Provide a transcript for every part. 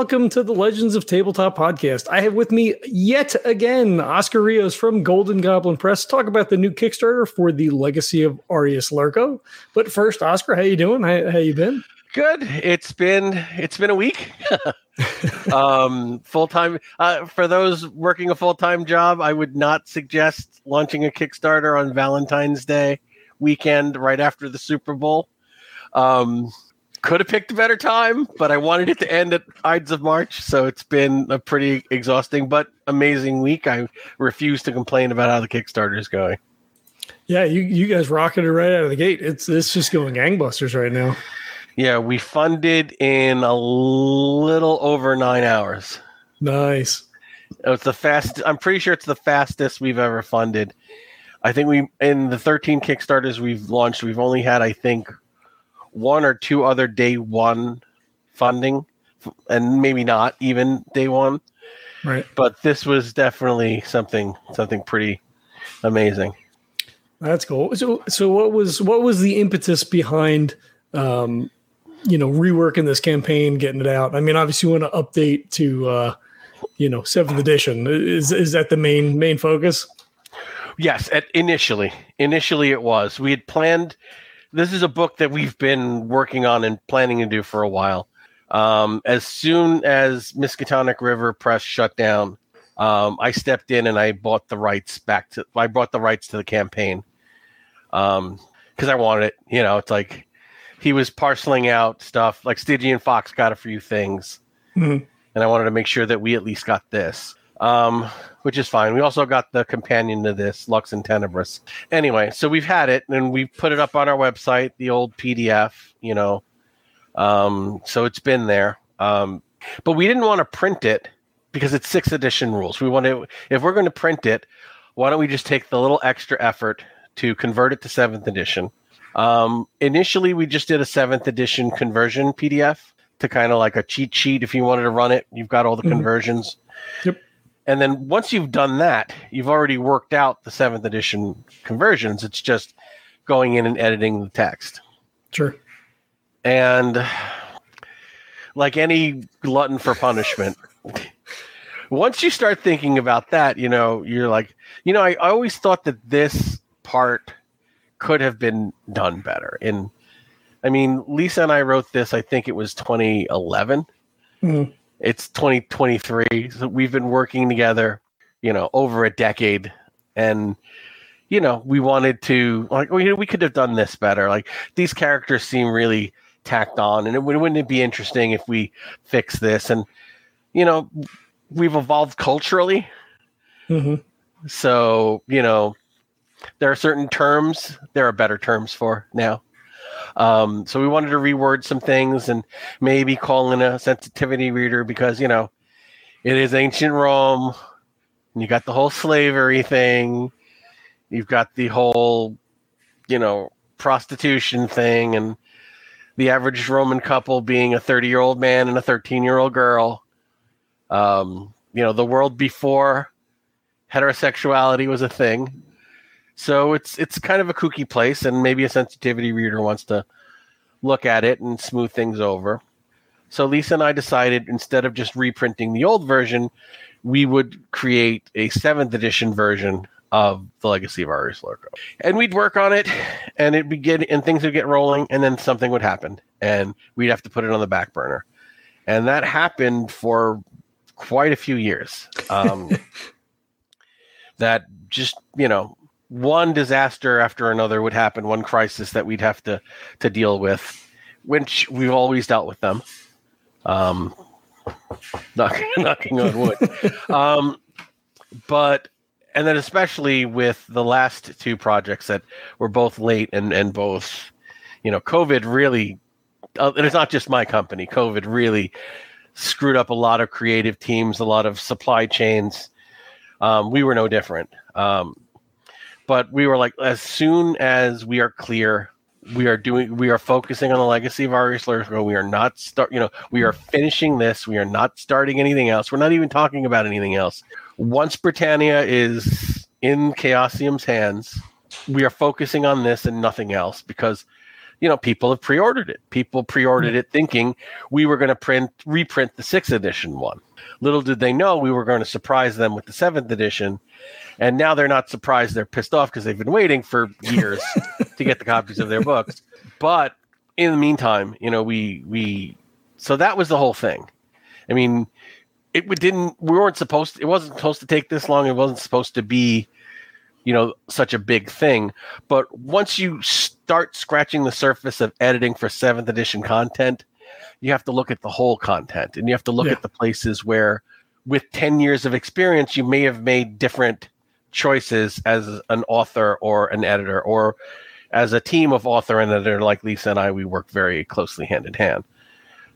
Welcome to the Legends of Tabletop podcast. I have with me yet again Oscar Rios from Golden Goblin Press. Talk about the new Kickstarter for the Legacy of Arrius Lurco. But first, Oscar, how you doing? How, how you been? Good. It's been it's been a week. um, full time uh, for those working a full time job. I would not suggest launching a Kickstarter on Valentine's Day weekend right after the Super Bowl. Um, could have picked a better time, but I wanted it to end at Ides of March, so it's been a pretty exhausting but amazing week. I refuse to complain about how the Kickstarter is going. Yeah, you you guys rocketed right out of the gate. It's it's just going gangbusters right now. Yeah, we funded in a little over nine hours. Nice. It's the fast. I'm pretty sure it's the fastest we've ever funded. I think we in the 13 Kickstarters we've launched, we've only had I think one or two other day one funding, and maybe not even day one. Right. But this was definitely something something pretty amazing. That's cool. So so what was what was the impetus behind um you know reworking this campaign, getting it out? I mean, obviously you want to update to uh you know seventh edition. Is is that the main main focus? Yes, at, initially, initially it was. We had planned this is a book that we've been working on and planning to do for a while. Um, as soon as Miskatonic River Press shut down, um, I stepped in and I bought the rights back to. I brought the rights to the campaign because um, I wanted it. You know, it's like he was parceling out stuff. Like Stygian Fox got a few things, mm-hmm. and I wanted to make sure that we at least got this um, which is fine. We also got the companion to this, Lux in Tenebris. Anyway, so we've had it and we put it up on our website, the old PDF, you know. Um, so it's been there. Um, but we didn't want to print it because it's sixth edition rules. We want to, if we're going to print it, why don't we just take the little extra effort to convert it to seventh edition? Um, initially, we just did a seventh edition conversion PDF to kind of like a cheat sheet. If you wanted to run it, you've got all the mm-hmm. conversions. Yep. And then once you've done that, you've already worked out the seventh edition conversions. It's just going in and editing the text. Sure. And like any glutton for punishment, once you start thinking about that, you know, you're like, you know, I, I always thought that this part could have been done better. And I mean, Lisa and I wrote this, I think it was 2011. Mm-hmm. It's 2023. So we've been working together, you know, over a decade. And, you know, we wanted to, like, we, we could have done this better. Like, these characters seem really tacked on. And it, wouldn't it be interesting if we fix this? And, you know, we've evolved culturally. Mm-hmm. So, you know, there are certain terms there are better terms for now. Um, so we wanted to reword some things and maybe call in a sensitivity reader because, you know, it is ancient Rome. And you got the whole slavery thing. You've got the whole, you know, prostitution thing and the average Roman couple being a 30 year old man and a 13 year old girl. Um, you know, the world before heterosexuality was a thing. So it's it's kind of a kooky place, and maybe a sensitivity reader wants to look at it and smooth things over. So Lisa and I decided instead of just reprinting the old version, we would create a seventh edition version of the Legacy of Arrius Lurco. And we'd work on it and it begin and things would get rolling and then something would happen and we'd have to put it on the back burner. And that happened for quite a few years. Um, that just, you know, one disaster after another would happen, one crisis that we'd have to to deal with, which we've always dealt with them. Um, knocking, knocking on wood. um, but and then especially with the last two projects that were both late and and both, you know, COVID really. Uh, and it's not just my company. COVID really screwed up a lot of creative teams, a lot of supply chains. Um, we were no different. Um, but we were like, as soon as we are clear, we are doing, we are focusing on the legacy of Arrius Lurco. We are not start, you know, we are finishing this. We are not starting anything else. We're not even talking about anything else. Once Britannia is in Chaosium's hands, we are focusing on this and nothing else because you know, people have pre-ordered it. People pre-ordered it thinking we were going to print reprint the sixth edition one. Little did they know we were going to surprise them with the seventh edition, and now they're not surprised. They're pissed off because they've been waiting for years to get the copies of their books. But in the meantime, you know, we we so that was the whole thing. I mean, it we didn't. We weren't supposed. To, it wasn't supposed to take this long. It wasn't supposed to be, you know, such a big thing. But once you start scratching the surface of editing for seventh edition content, you have to look at the whole content, and you have to look Yeah. at the places where, with ten years of experience, you may have made different choices as an author or an editor, or as a team of author and editor like Lisa and I. We work very closely hand in hand.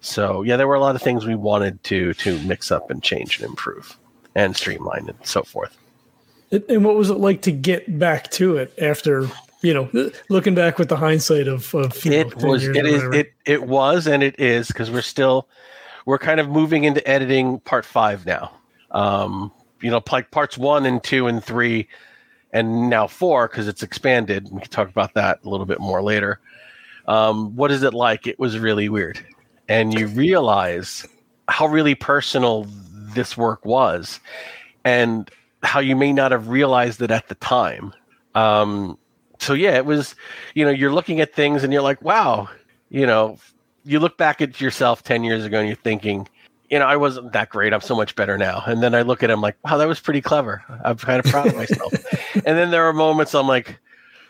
So yeah, there were a lot of things we wanted to to mix up and change and improve and streamline and so forth. And- what was it like to get back to it after you know looking back with the hindsight of, of you know, It was years it is it it was and it is because we're still we're kind of moving into editing part five now. Um, you know, like parts one and two and three, and now four because it's expanded. We can talk about that a little bit more later. Um, what is it like? It was really weird, and you realize how really personal this work was, and how you may not have realized it at the time. Um, so yeah, it was. You know, you're looking at things and you're like, wow. You know, you look back at yourself ten years ago and you're thinking, you know, I wasn't that great. I'm so much better now. And then I look at him like, wow, that was pretty clever. I'm kind of proud of myself. and then there are moments I'm like,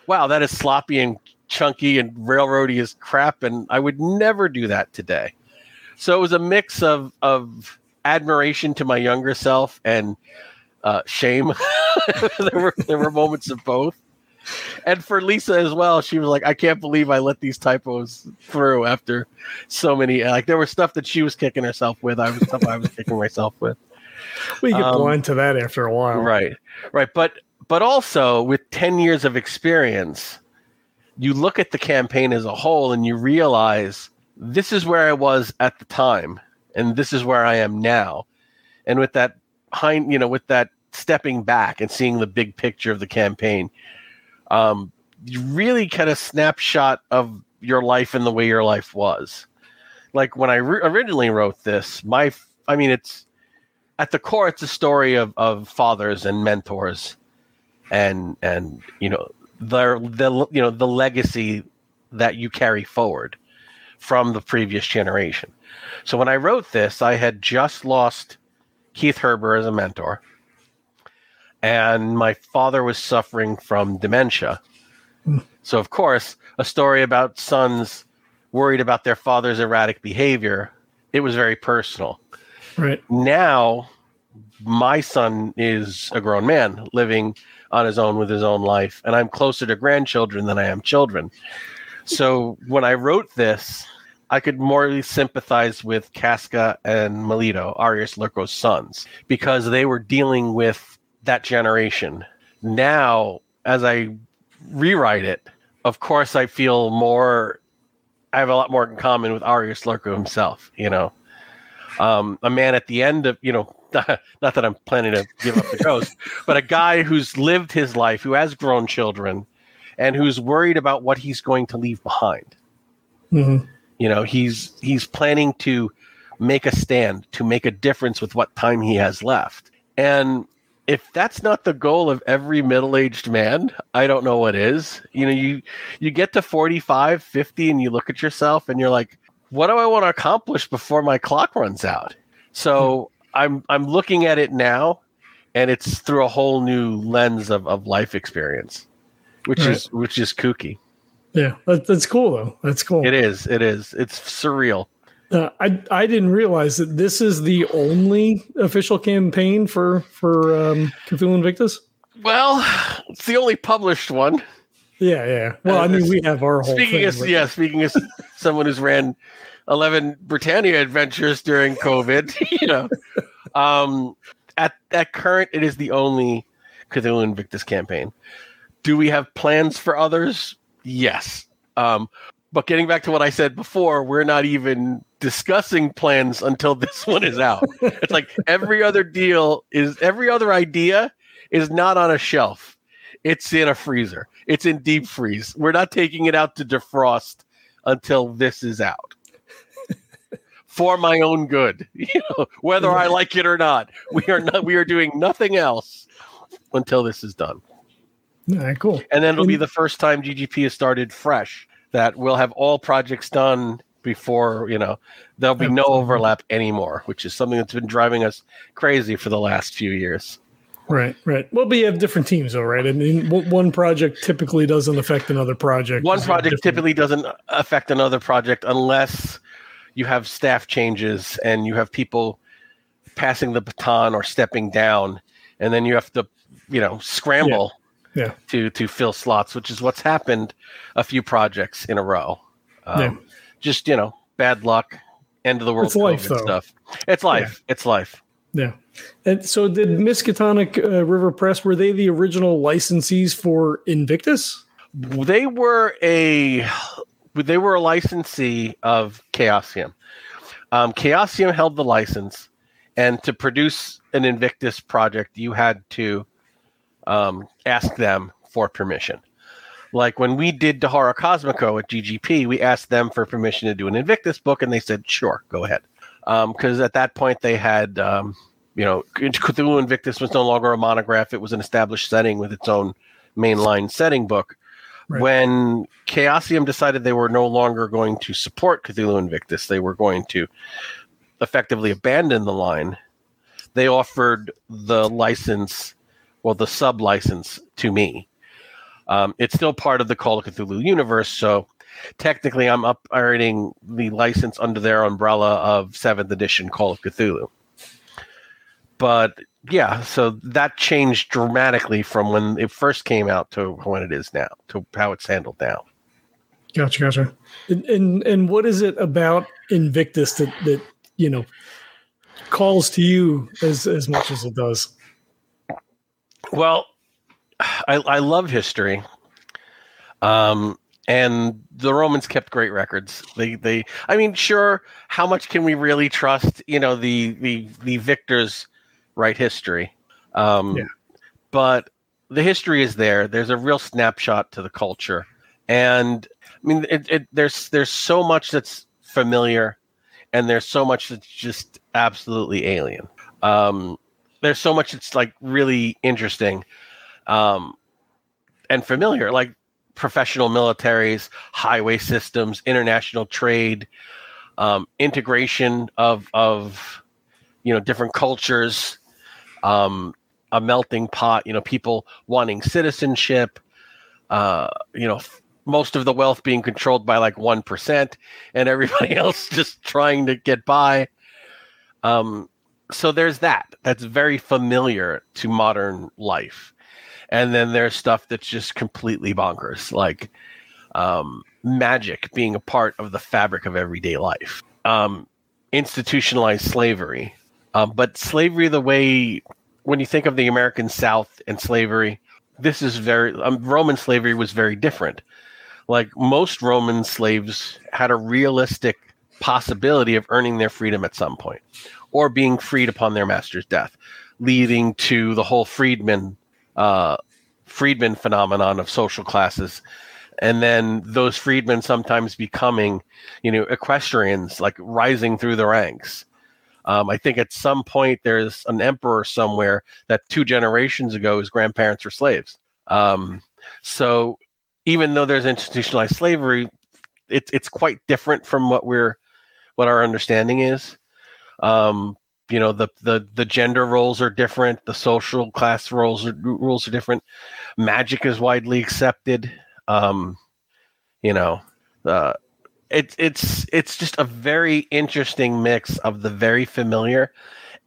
wow, that is sloppy and chunky and railroady as crap. And I would never do that today. So it was a mix of of admiration to my younger self and uh, shame. there were there were moments of both. And for Lisa as well, she was like, I can't believe I let these typos through after so many. Like there was stuff that she was kicking herself with. I was stuff I was kicking myself with. we get um, blind to that after a while. Right, right. But but also with ten years of experience, you look at the campaign as a whole and you realize this is where I was at the time, and this is where I am now. And with that hind, you know, with that stepping back and seeing the big picture of the campaign, um, you really kind of snapshot of your life and the way your life was. Like when I re- originally wrote this, my, I mean, it's at the core, it's a story of, of fathers and mentors, and and you know the the you know the legacy that you carry forward from the previous generation. So when I wrote this, I had just lost Keith Herber as a mentor, and my father was suffering from dementia. Hmm. So of course, a story about sons worried about their father's erratic behavior. It was very personal Right. now my son is a grown man living on his own with his own life and i'm closer to grandchildren than i am children so when i wrote this i could more sympathize with casca and melito arrius lurco's sons because they were dealing with that generation. Now as i rewrite it of course i feel more i have a lot more in common with arrius lurco himself you know? Um, a man at the end of you know not that i'm planning to give up the ghost but a guy who's lived his life who has grown children and who's worried about what he's going to leave behind. Hmm you know he's he's planning to make a stand to make a difference with what time he has left. And if that's not the goal of every middle-aged man i don't know what is you know you you get to 45 50 and you look at yourself and you're like what do i want to accomplish before my clock runs out so hmm. i'm i'm looking at it now and it's through a whole new lens of, of life experience which Right. is which is kooky Yeah, that's cool though. That's cool. it is it is it's surreal Uh, I I didn't realize that this is the only official campaign for for um, Cthulhu Invictus. Well, it's the only published one. Yeah, yeah. Well, I mean, we have our whole Speaking thing. as but- yeah, speaking as someone who's ran eleven Britannia adventures during COVID, you know, um, at at current, it is the only Cthulhu Invictus campaign. Do we have plans for others? Yes. Um, but getting back to what I said before, we're not even discussing plans until this one is out. it's like every other deal is every other idea is not on a shelf. It's in a freezer. It's in deep freeze. We're not taking it out to defrost until this is out. For my own good, you know, whether I like it or not, we are not. We are doing nothing else until this is done. All right, cool. And then it'll be the first time GGP has started fresh. That we'll have all projects done before you know there'll be no overlap anymore, which is something that's been driving us crazy for the last few years. Right, right. Well, but you have different teams, though, right? I mean, one project typically doesn't affect another project. One project typically doesn't affect another project unless you have staff changes and you have people passing the baton or stepping down, and then you have to, you know, scramble Yeah. to to fill slots, which is what's happened a few projects in a row. Um, Yeah. Just you know, bad luck, end of the world It's life, though. stuff. It's life. It's life. Yeah. And so, did Miskatonic uh, River Press were they the original licensees for Invictus? They were a they were a licensee of Chaosium. Um, Chaosium held the license, and to produce an Invictus project, you had to um, ask them for permission. Like when we did De Horrore Cosmico at GGP, we asked them for permission to do an Invictus book, and they said, "Sure, go ahead." Because at that point, they had, um, you know, Cthulhu Invictus was no longer a monograph; it was an established setting with its own mainline setting book. Right. When Chaosium decided they were no longer going to support Cthulhu Invictus, they were going to effectively abandon the line. They offered the license, well, the sub license to me. Um, it's still part of the Call of Cthulhu universe, so technically I'm operating the license under their umbrella of seventh edition Call of Cthulhu. But yeah, so that changed dramatically from when it first came out to when it is now, to how it's handled now. Gotcha, gotcha. And and, and what is it about Invictus that that you know calls to you as as much as it does? Well, I, I love history. Um, and the Romans kept great records. They, they, I mean, sure. How much can we really trust? You know, the the the victors write history. Um, Yeah. But the history is there. There's a real snapshot to the culture, and I mean, it, it, there's there's so much that's familiar, and there's so much that's just absolutely alien. Um, there's so much that's like really interesting um, and familiar, like professional militaries, highway systems, international trade, um, integration of of you know different cultures, um, a melting pot. You know, people wanting citizenship. Uh, you know, f- most of the wealth being controlled by like one percent, and everybody else just trying to get by. Um, so there's that. That's very familiar to modern life and then there's stuff that's just completely bonkers like um, magic being a part of the fabric of everyday life. Um, institutionalized slavery. Um, but slavery the way when you think of the american south and slavery this is very um, roman slavery was very different. Like most roman slaves had a realistic possibility of earning their freedom at some point or being freed upon their master's death leading to the whole freedman uh, freedman phenomenon of social classes. And then those freedmen sometimes becoming you know equestrians like rising through the ranks. Um, i think at some point there's an emperor somewhere that two generations ago his grandparents were slaves. Um, so even though there's institutionalized slavery it's it's quite different from what we're what our understanding is. Um, you know the the the gender roles are different the social class roles are, rules are different. Magic is widely accepted. Um you know uh it's it's it's just a very interesting mix of the very familiar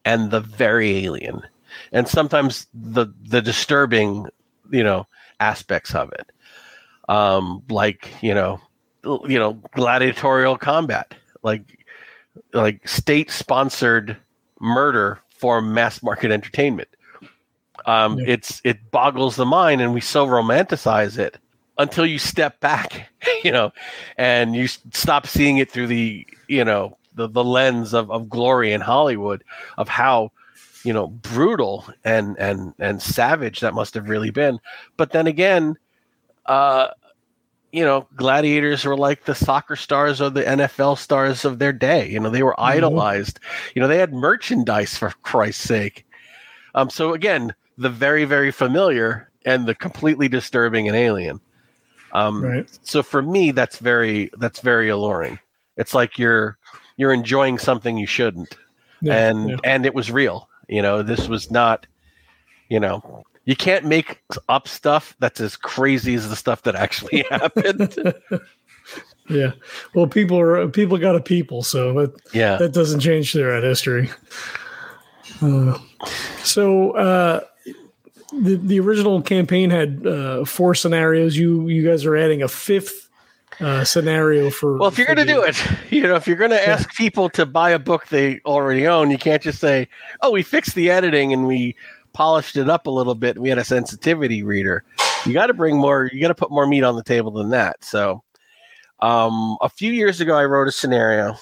and the very alien. And sometimes the the disturbing you know aspects of it. Um like you know you know gladiatorial combat. Like like state sponsored murder for mass market entertainment. Um, Yeah. It's it boggles the mind, and we so romanticize it until you step back, you know, and you stop seeing it through the you know the the lens of of glory in Hollywood of how you know brutal and and and savage that must have really been. But then again, uh, you know, gladiators were like the soccer stars or the NFL stars of their day. You know, they were mm-hmm. idolized. You know, they had merchandise for Christ's sake. Um, so again, the very, very familiar and the completely disturbing and alien. Um, right. So for me, that's very that's very alluring. It's like you're you're enjoying something you shouldn't, yeah, and yeah. and it was real. You know, this was not. You know, you can't make up stuff that's as crazy as the stuff that actually happened. yeah. Well, people are people got a people, so that yeah that doesn't change their history. Uh, so uh, the the original campaign had uh, four scenarios. You you guys are adding a fifth uh, scenario for. Well, if you're going to do it, you know, if you're going to ask people to buy a book they already own, you can't just say, "Oh, we fixed the editing and we polished it up a little bit. we had a sensitivity reader. You got to bring more. You got to put more meat on the table than that. So, um, a few years ago, I wrote a scenario.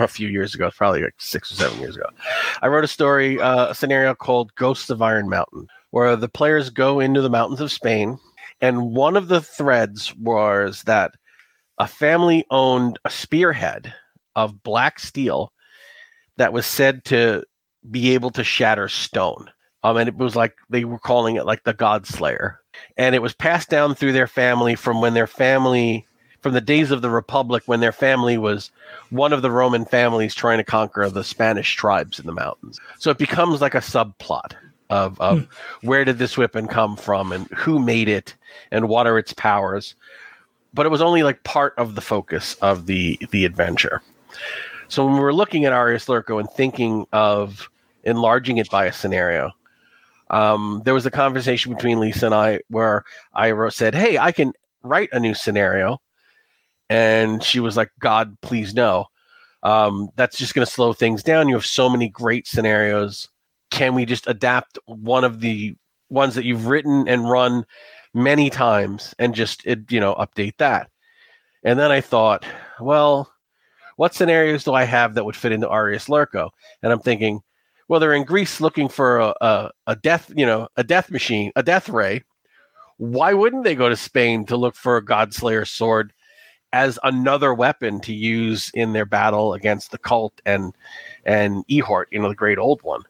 A few years ago, probably like six or seven years ago, I wrote a story, uh, a scenario called "Ghosts of Iron Mountain," where the players go into the mountains of Spain, and one of the threads was that a family owned a spearhead of black steel that was said to be able to shatter stone. Um, and it was like they were calling it like the God Slayer, and it was passed down through their family from when their family, from the days of the Republic, when their family was one of the Roman families trying to conquer the Spanish tribes in the mountains. So it becomes like a subplot of, of mm. where did this weapon come from and who made it and what are its powers. But it was only like part of the focus of the the adventure. So when we were looking at Arrius Lurco and thinking of enlarging it by a scenario, um, there was a conversation between Lisa and I where I wrote, said, "Hey, I can write a new scenario," and she was like, "God, please no. Um, that's just going to slow things down. You have so many great scenarios. Can we just adapt one of the ones that you've written and run many times and just it, you know update that?" And then I thought, well, what scenarios do I have that would fit into Arrius Lurco? And I'm thinking, well, they're in Greece looking for a, a, a death, you know, a death machine, a death ray. Why wouldn't they go to Spain to look for a Godslayer sword as another weapon to use in their battle against the cult and and Eihort, you know, the great old one?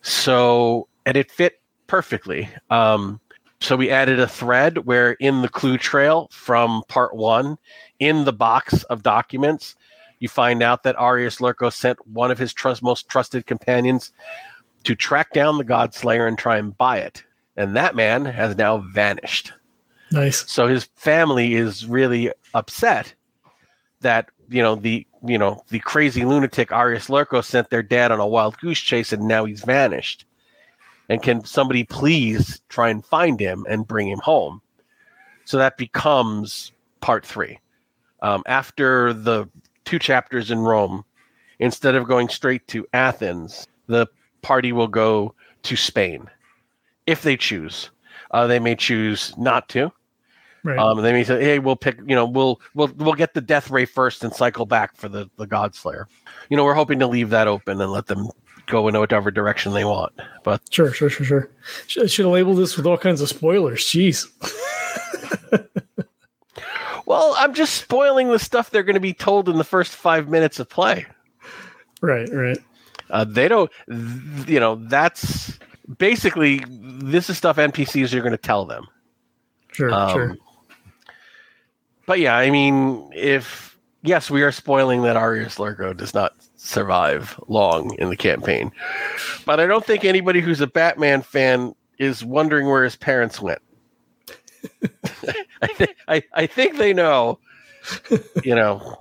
So, and it fit perfectly. Um, so we added a thread where in the clue trail from part one, in the box of documents, you find out that Arrius Lurco sent one of his trust, most trusted companions to track down the God Slayer and try and buy it. And that man has now vanished. Nice. So his family is really upset that you know the you know the crazy lunatic Arrius Lurco sent their dad on a wild goose chase and now he's vanished. And can somebody please try and find him and bring him home? So that becomes part three. Um, after the two chapters in Rome. Instead of going straight to Athens, the party will go to Spain if they choose. Uh, they may choose not to. Right. Um, they may say, "Hey, we'll pick. You know, we'll we'll we'll get the death ray first and cycle back for the the God Slayer." You know, we're hoping to leave that open and let them go in whatever direction they want. But sure, sure, sure, sure. Should, should have labeled this with all kinds of spoilers. Jeez. Well, I'm just spoiling the stuff they're going to be told in the first five minutes of play. Right, right. Uh, they don't, you know, that's basically this is stuff NPCs are going to tell them. Sure, um, sure. But yeah, I mean, if yes, we are spoiling that Arrius Lurco does not survive long in the campaign, but I don't think anybody who's a Batman fan is wondering where his parents went. I, th- I, I think they know. You know,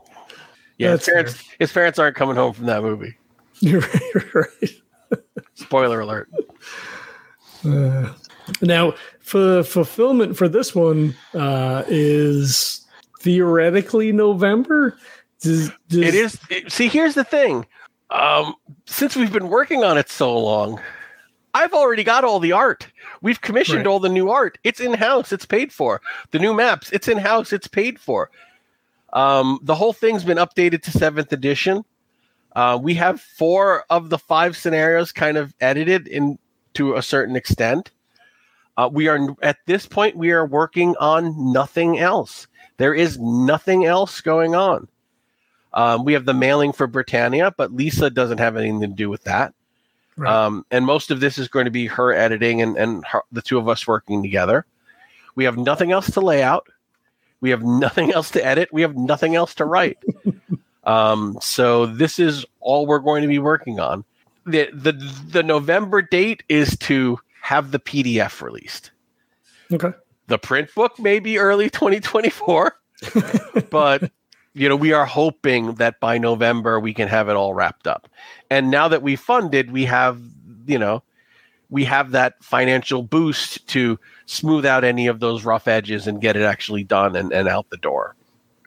yeah. his parents, his parents aren't coming home from that movie. You're right. right. Spoiler alert. Uh, now, for fulfillment for this one uh, is theoretically November. Does, does... It is. It, see, here's the thing. Um, since we've been working on it so long, I've already got all the art. We've commissioned right. all the new art. It's in house. It's paid for. The new maps. It's in house. It's paid for. Um, the whole thing's been updated to seventh edition. Uh, we have four of the five scenarios kind of edited in to a certain extent. Uh, we are at this point we are working on nothing else. There is nothing else going on. Um, we have the mailing for Britannia, but Lisa doesn't have anything to do with that. Right. Um, and most of this is going to be her editing and, and her, the two of us working together. We have nothing else to lay out. We have nothing else to edit. We have nothing else to write. um, so this is all we're going to be working on. The, the the November date is to have the PDF released. Okay. The print book may be early 2024, but you know, we are hoping that by November we can have it all wrapped up. And now that we funded, we have, you know, we have that financial boost to smooth out any of those rough edges and get it actually done and, and out the door.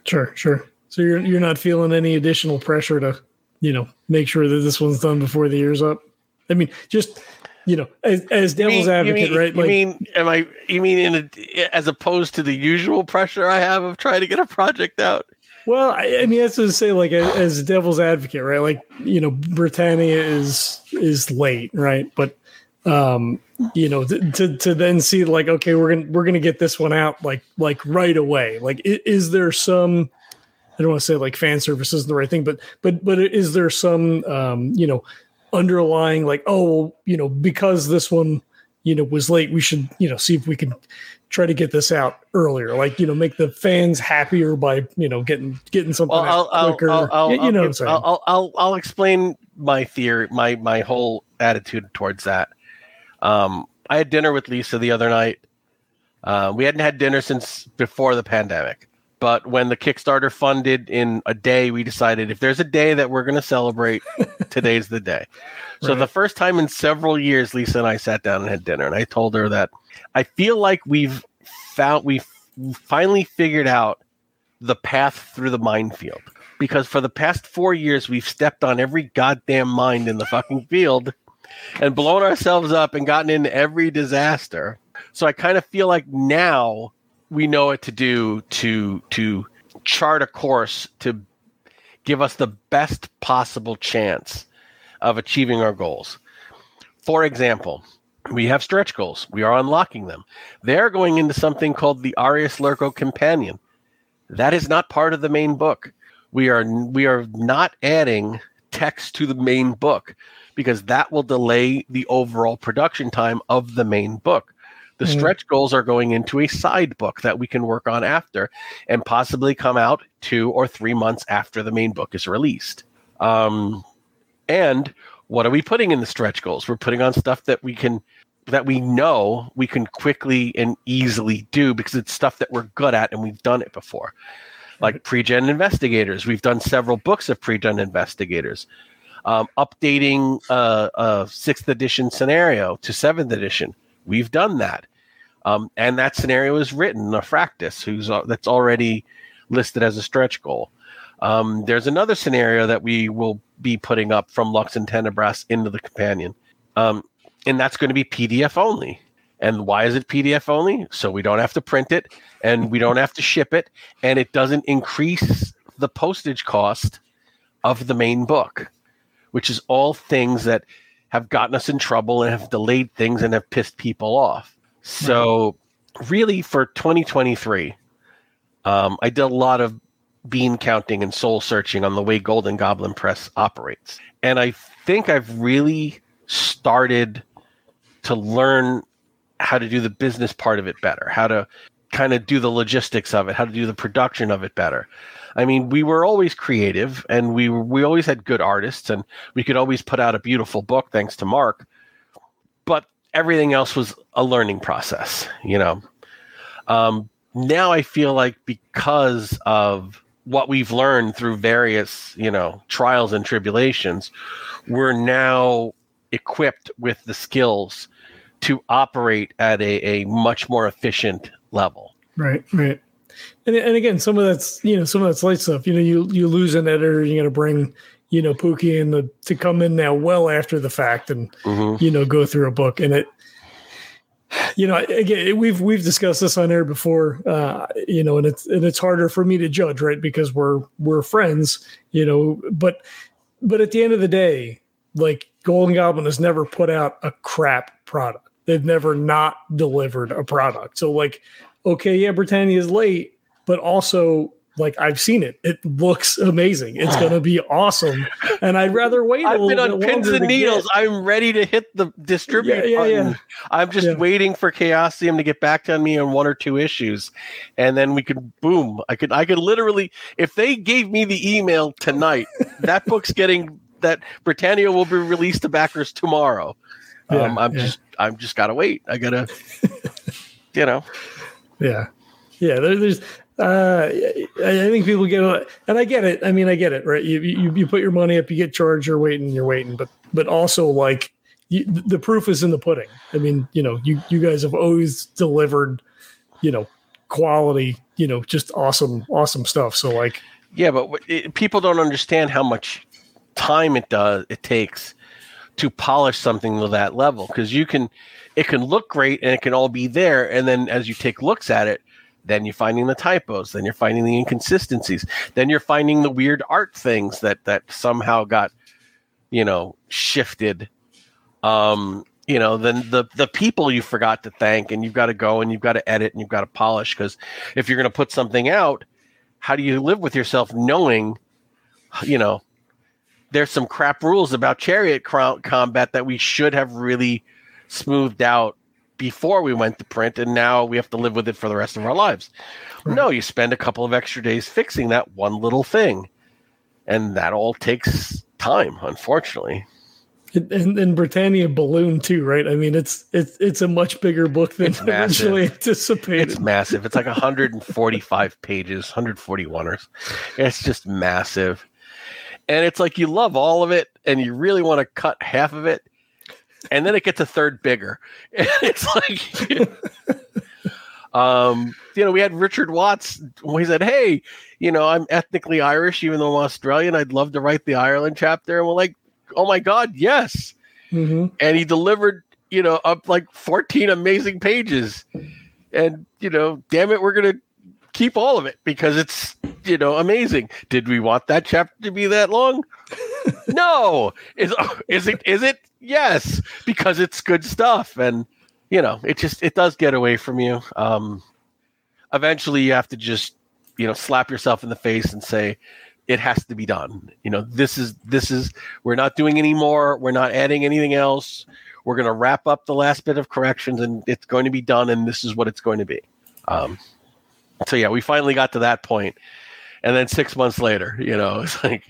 Sure, sure. So you're you're not feeling any additional pressure to, you know, make sure that this one's done before the year's up. I mean, just you know, as, as devil's mean, advocate, mean, right? You mean, am I? You mean in a, as opposed to the usual pressure I have of trying to get a project out? Well, I, I mean, that's to say, like, as, devil's advocate, right? Like, you know, Britannia is is late, right? But um, you know, to, to, then see like, okay, we're gonna we're gonna get this one out like like right away. Like, is, is there some? I don't want to say like fan service isn't the right thing, but but but is there some um, you know underlying like, oh, you know, because this one you know was late, we should you know see if we can try to get this out earlier. Like you know make the fans happier by you know getting getting something I'll, out quicker. I'll, I'll, you, you know I'll, I'll, I'll, I'll explain my theory my my whole attitude towards that. Um i had dinner with lisa the other night. Uh, we hadn't had dinner since before the pandemic but when the kickstarter funded in a day we decided if there's a day that we're going to celebrate today's the day so right. the first time in several years lisa and i sat down and had dinner and i told her that I feel like we've found we've finally figured out the path through the minefield because for the past four years we've stepped on every goddamn mine in the fucking field and blown ourselves up and gotten into every disaster. So I kind of feel like now we know what to do to to chart a course to give us the best possible chance of achieving our goals. For example, we have stretch goals. We are unlocking them. They're going into something called the Arrius Lurco Companion. That is not part of the main book. We are we are not adding text to the main book because that will delay the overall production time of the main book. The mm. stretch goals are going into a side book that we can work on after and possibly come out two or three months after the main book is released. Um, and what are we putting in the stretch goals? We're putting on stuff that we can that we know we can quickly and easily do because it's stuff that we're good at and we've done it before. Like pre-gen investigators, we've done several books of pre-gen investigators. Um, updating uh, a sixth edition scenario to seventh edition, we've done that, um, and that scenario is written. A Fractus, who's uh, that's already listed as a stretch goal. Um, there's another scenario that we will be putting up from Lux and Tenebris into the companion. Um, and that's going to be PDF only. And why is it PDF only? So we don't have to print it and we don't have to ship it and it doesn't increase the postage cost of the main book, which is all things that have gotten us in trouble and have delayed things and have pissed people off. So, really, for 2023, um, I did a lot of bean counting and soul searching on the way Golden Goblin Press operates. And I think I've really started to learn how to do the business part of it better, how to kind of do the logistics of it, how to do the production of it better. I mean, we were always creative and we we always had good artists and we could always put out a beautiful book thanks to Mark. But everything else was a learning process, you know. Um, now I feel like because of what we've learned through various, you know, trials and tribulations, we're now equipped with the skills to operate at a, a much more efficient level. Right, right. And, and again, some of that's you know some of that's light stuff. You know, you you lose an editor, you got to bring you know Pookie in the, to come in now well after the fact and mm-hmm. you know go through a book and it you know again we've we've discussed this on air before uh you know and it's and it's harder for me to judge right because we're we're friends you know but but at the end of the day like Golden Goblin has never put out a crap product. They've never not delivered a product. So like, okay, yeah, Britannia is late, but also like I've seen it. It looks amazing. It's going to be awesome, and I'd rather wait. I've been on pins and needles. Get. I'm ready to hit the distribute yeah, yeah, button. Yeah. I'm just waiting for Chaosium to get back to me on one or two issues, and then we could boom. I could I could literally if they gave me the email tonight, that book's getting that Britannia will be released to backers tomorrow. um, I'm just I'm just gotta wait. I gotta, you know. Yeah, yeah. There's uh, I think people get, it, and I get it. I mean, I get it, right? You, you, you put your money up, you get charged, you're waiting, you're waiting, but, but also like you, the proof is in the pudding. I mean, you know, you, you guys have always delivered, you know, quality, you know, just awesome, awesome stuff. So like, yeah, but it, people don't understand how much time it does, it takes to polish something to that level. Cause you can, it can look great and it can all be there. And then as you take looks at it, then you're finding the typos. Then you're finding the inconsistencies. Then you're finding the weird art things that that somehow got you know shifted. Um you know then the the people you forgot to thank and you've got to go and you've got to edit and you've got to polish because if you're going to put something out how do you live with yourself knowing you know there's some crap rules about chariot combat that we should have really smoothed out before we went to print and now we have to live with it for the rest of our lives. Right. No, you spend a couple of extra days fixing that one little thing. And that all takes time, unfortunately. And, and Britannia balloon too, right? I mean, it's it's it's a much bigger book than originally anticipated. It's massive. It's like 145 pages, 141 or it's just massive. And it's like you love all of it, and you really want to cut half of it, and then it gets a third bigger. And it's like, um, you know, we had Richard Watts. He said, "Hey, you know, I'm ethnically Irish, even though I'm Australian. I'd love to write the Ireland chapter." And we're like, "Oh my god, yes!" Mm-hmm. And he delivered, you know, up like 14 amazing pages. And you know, damn it, we're gonna keep all of it because it's you know amazing. Did we want that chapter to be that long? no. Is is it is it yes because it's good stuff and you know it just it does get away from you. Um eventually you have to just you know slap yourself in the face and say it has to be done. You know this is this is we're not doing any more we're not adding anything else we're going to wrap up the last bit of corrections and it's going to be done and this is what it's going to be. Um so yeah we finally got to that point and then six months later you know it's like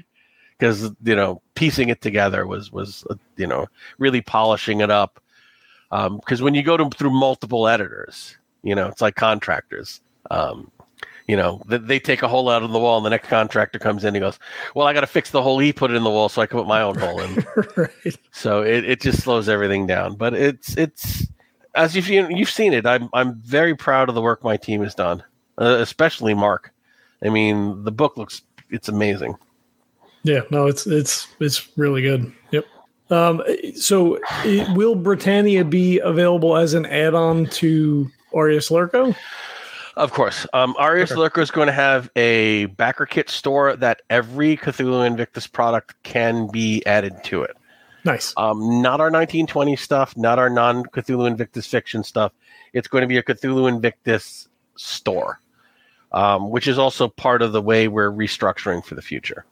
because you know piecing it together was was uh, you know really polishing it up because um, when you go to through multiple editors you know it's like contractors um, you know they, they take a hole out of the wall and the next contractor comes in and goes well i got to fix the hole he put it in the wall so i can put my own hole in. Right. so it, it just slows everything down but it's it's as you've you've seen it. I'm i'm very proud of the work my team has done uh, especially mark. I mean the book looks it's amazing yeah, no, it's it's it's really good. Yep. Um, so, it, will Britannia be available as an add-on to Arrius Lurco? Of course. Um, Arrius okay. Lurco is going to have a backer kit store that every Cthulhu Invictus product can be added to it. Nice. Um, not our 1920 stuff, not our non Cthulhu Invictus fiction stuff. It's going to be a Cthulhu Invictus store, um, which is also part of the way we're restructuring for the future.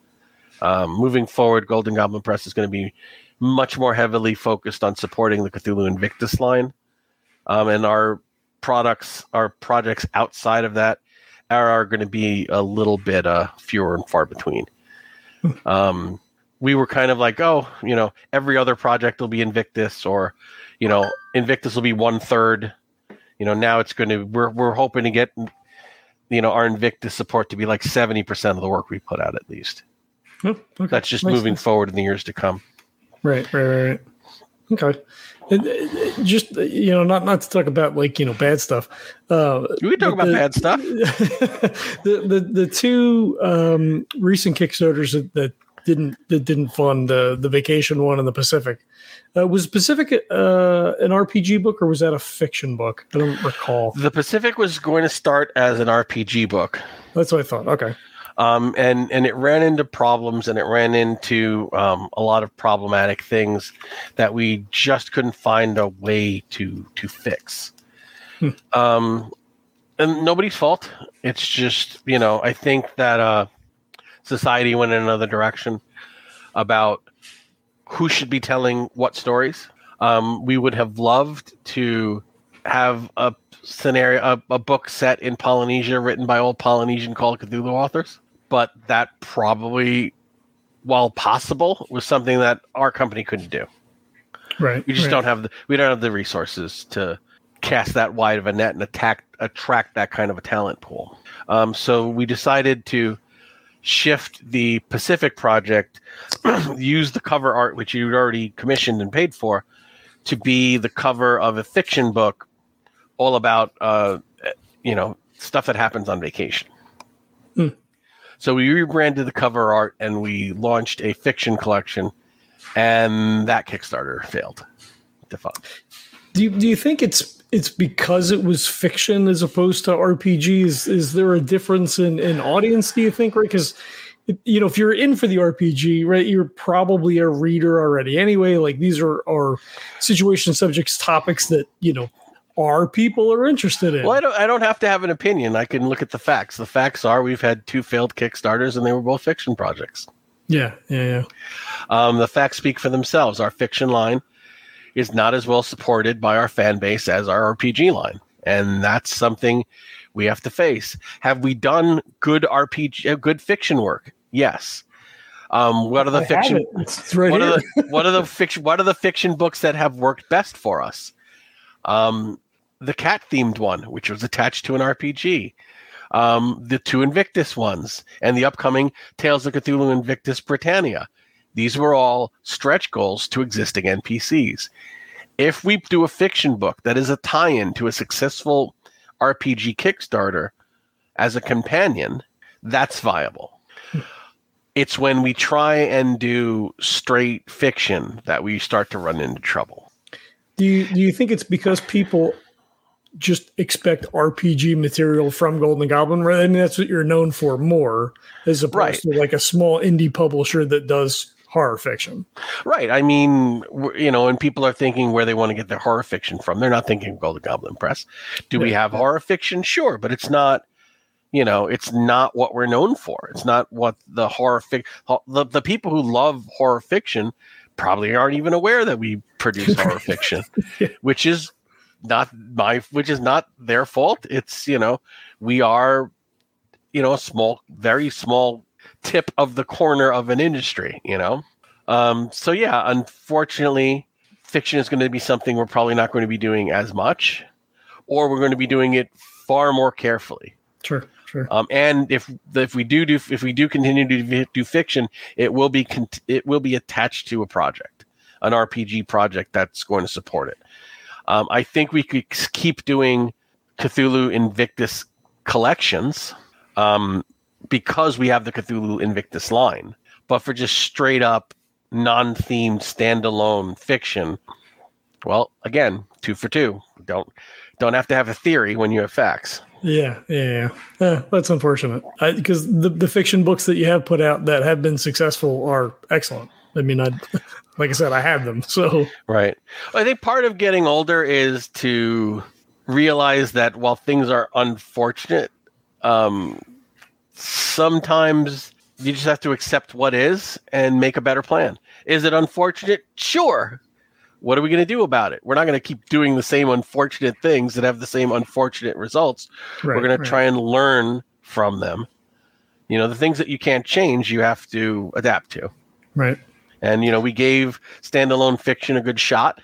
Um, moving forward, Golden Goblin Press is going to be much more heavily focused on supporting the Cthulhu Invictus line, um, and our products, our projects outside of that, are, are going to be a little bit uh, fewer and far between. um, we were kind of like, oh, you know, every other project will be Invictus, or you know, Invictus will be one third. You know, now it's going to. We're we're hoping to get, you know, our Invictus support to be like seventy percent of the work we put out at least. Oh, okay. That's just moving sense. forward in the years to come. Right, right, right. Okay. just you know, not not to talk about like you know bad stuff. Uh, we talk about the, bad stuff. the the the two um, recent Kickstarters that, that didn't that didn't fund uh, the vacation one and the Pacific. Uh, was Pacific uh, an RPG book or was that a fiction book? I don't recall. The Pacific was going to start as an RPG book. That's what I thought. Okay. Um, and and it ran into problems and it ran into um, a lot of problematic things that we just couldn't find a way to to fix. Hmm. Um, and nobody's fault. It's just you know I think that uh, society went in another direction about who should be telling what stories. Um, we would have loved to have a scenario, a, a book set in Polynesia written by old Polynesian Call of Cthulhu authors, but that probably, while possible, was something that our company couldn't do. Right. We just right. don't have the we don't have the resources to cast that wide of a net and attack attract that kind of a talent pool. Um, so we decided to shift the Pacific project, use the cover art which you'd already commissioned and paid for, to be the cover of a fiction book, all about uh, you know stuff that happens on vacation. So we rebranded the cover art and we launched a fiction collection, and that Kickstarter failed to. Do you, do you think it's it's because it was fiction as opposed to RPGs? Is there a difference in, in audience? Do you think, right? Because you know, if you're in for the RPG, right, you're probably a reader already anyway. Like these are are situation subjects, topics that you know our people are interested in. Well, I don't. I don't have to have an opinion. I can look at the facts. The facts are we've had two failed Kickstarters, and they were both fiction projects. Yeah, yeah, yeah. Um, the facts speak for themselves. Our fiction line is not as well supported by our fan base as our RPG line, and that's something we have to face. Have we done good RPG, uh, good fiction work? Yes. Um, what are the I fiction? right what here. are the what are the fiction? What are the fiction books that have worked best for us? Um, the cat themed one, which was attached to an RPG. Um, the two Invictus ones, and the upcoming Tales of Cthulhu Invictus Britannia. These were all stretch goals to existing NPCs. If we do a fiction book that is a tie in to a successful RPG Kickstarter as a companion, that's viable. It's when we try and do straight fiction that we start to run into trouble. Do you do you think it's because people just expect RPG material from Golden Goblin? Right, I mean that's what you're known for more, as opposed Right. to like a small indie publisher that does horror fiction. Right. I mean, you know, and people are thinking where they want to get their horror fiction from. They're not thinking Golden Goblin Press. Do we have horror fiction? Sure, but it's not. You know, it's not what we're known for. It's not what the horror fic. The the people who love horror fiction probably aren't even aware that we produce horror fiction, Yeah. which is not my, which is not their fault. It's you know, we are, you know, a small, very small tip of the corner of an industry. You know, um, so yeah, unfortunately, fiction is going to be something we're probably not going to be doing as much, or we're going to be doing it far more carefully. Sure, sure. Um, and if if we do do if we do continue to do- do fiction, it will be con- it will be attached to a project, an RPG project that's going to support it. Um, I think we could keep doing Cthulhu Invictus collections um, because we have the Cthulhu Invictus line. But for just straight up non-themed standalone fiction, well, again, two for two. Don't don't have to have a theory when you have facts. Yeah, yeah, yeah. Eh, that's unfortunate because the the fiction books that you have put out that have been successful are excellent. I mean, I like I said, I have them. So Right. I think part of getting older is to realize that while things are unfortunate, um, sometimes you just have to accept what is and make a better plan. Is it unfortunate? Sure. What are we going to do about it? We're not going to keep doing the same unfortunate things that have the same unfortunate results. right, We're going right. to try and learn from them. You know, the things that you can't change, you have to adapt to. Right. And you know, we gave standalone fiction a good shot.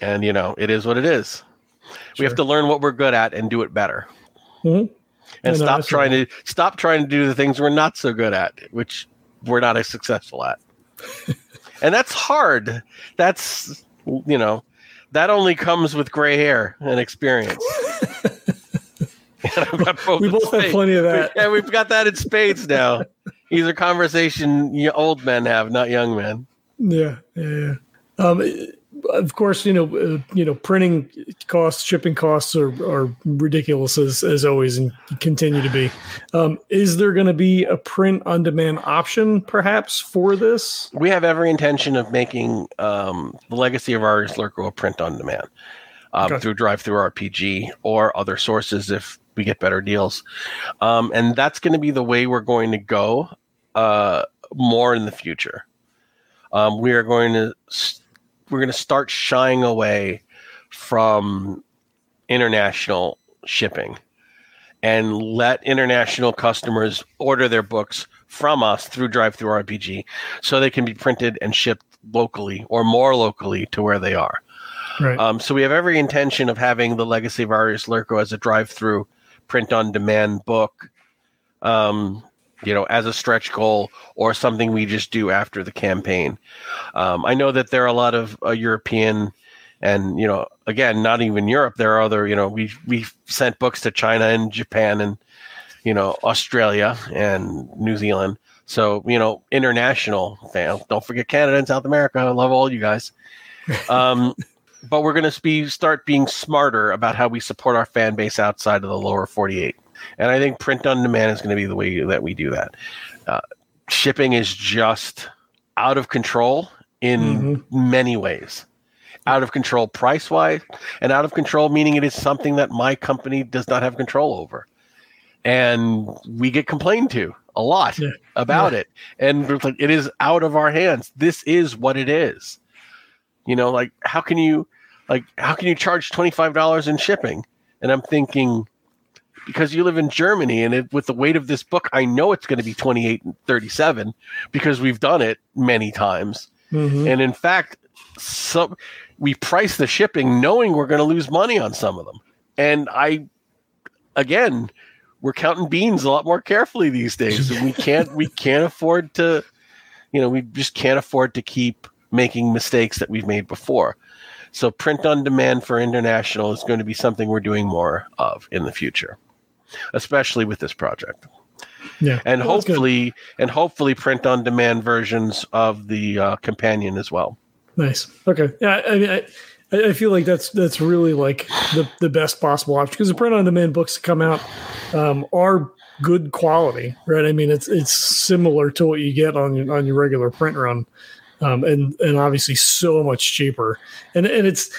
And you know, it is what it is. We have to learn what we're good at and do it better. Mhm. And know, stop trying to stop trying to do the things we're not so good at, which we're not as successful at. and that's hard. That's you know, that only comes with gray hair and experience. And I've got both We both have spades. plenty of that. Yeah, we've got that in spades now. These are conversation old men have, not young men. Yeah, yeah. yeah. Um, of course, you know, uh, you know, printing costs, shipping costs are, are ridiculous as, as always, and continue to be. Um, is there going to be a print on demand option, perhaps, for this? We have every intention of making um, the legacy of Lurco a print on demand. um, Okay. through DriveThruRPG or other sources if we get better deals. Um, and that's going to be the way we're going to go uh, more in the future. Um, we are going to we're going to start shying away from international shipping and let international customers order their books from us through DriveThruRPG so they can be printed and shipped locally or more locally to where they are. Right. Um, so we have every intention of having the Legacy of Arrius Lurco as a drive-through, print-on-demand book, um, you know, as a stretch goal or something we just do after the campaign. Um, I know that there are a lot of uh, European and you know, again, not even Europe. There are other, you know, we we sent books to China and Japan and you know Australia and New Zealand. So you know, international. Don't forget Canada and South America. I love all you guys. Um, but we're going to be start being smarter about how we support our fan base outside of the lower 48 and i think print on demand is going to be the way that we do that. Uh, shipping is just out of control in many ways. Out of control price wise and out of control meaning it is something that my company does not have control over. And we get complained to a lot Yeah. about Yeah. it. And like, it is out of our hands. This is what it is. You know like how can you like how can you charge $25 in shipping? And i'm thinking because you live in germany and it, with the weight of this book i know it's going to be 28 and 37 because we've done it many times. Mhm. and in fact some we price the shipping knowing we're going to lose money on some of them. And i again we're counting beans a lot more carefully these days and we can't we can't afford to you know we just can't afford to keep making mistakes that we've made before so print on demand for international is going to be something we're doing more of in the future especially with this project Yeah. and Well, hopefully and hopefully print on demand versions of the uh, companion as well Nice. Okay. Yeah. I mean, I, I feel like that's that's really like the the best possible option because the print on demand books that come out um, are good quality, right? I mean, it's it's similar to what you get on your, on your regular print run, um, and and obviously so much cheaper. And and it's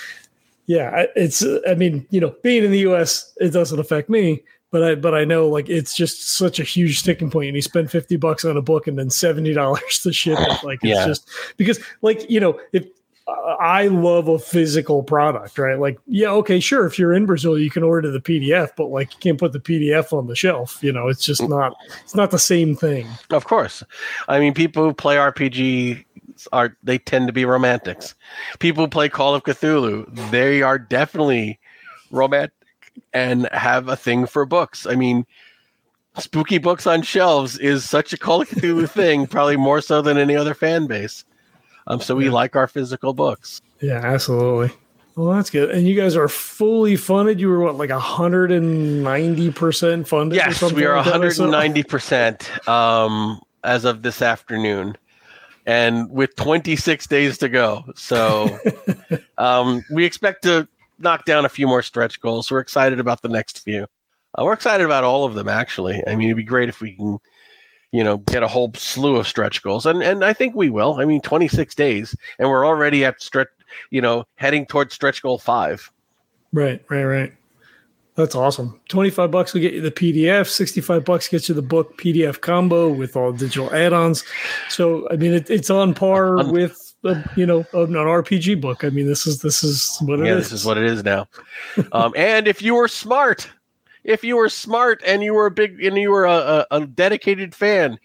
yeah, it's I mean, you know, being in the U.S. it doesn't affect me. But I, but I know like it's just such a huge sticking point, and you spend fifty bucks on a book and then seventy dollars to ship it. Like it's Yeah. just because like you know if I love a physical product, right? Like, yeah, okay, sure. If you're in Brazil, you can order the PDF, but like, you can't put the PDF on the shelf. You know, it's just not. It's not the same thing. Of course. I mean, people who play RPG are they tend to be romantics. People who play Call of Cthulhu, they are definitely romantic and have a thing for books. I mean, spooky books on shelves is such a Call of Cthulhu thing, probably more so than any other fan base. Um, so we Yeah. like our physical books. Yeah, absolutely. Well, that's good. And you guys are fully funded. You were what, like hundred and ninety percent funded? or Yes, we are that or something? 190% um, as of this afternoon, and with 26 days to go. So um, we expect to knock down a few more stretch goals. We're excited about the next few. Uh, we're excited about all of them, actually. I mean, it'd be great if we can, you know, get a whole slew of stretch goals, and and I think we will. I mean, 26 days, and we're already at stretch, you know, heading towards stretch goal five. Right, right, right. That's awesome. 25 bucks will get you the PDF, 65 bucks gets you the book PDF combo with all digital add-ons. So, I mean, it, it's on par with, a, you know, an RPG book. I mean, this is, this is what it yeah, is. this is what it is now. um, and if you were smart, if you were smart and you were a big and you were a, a, a dedicated fan,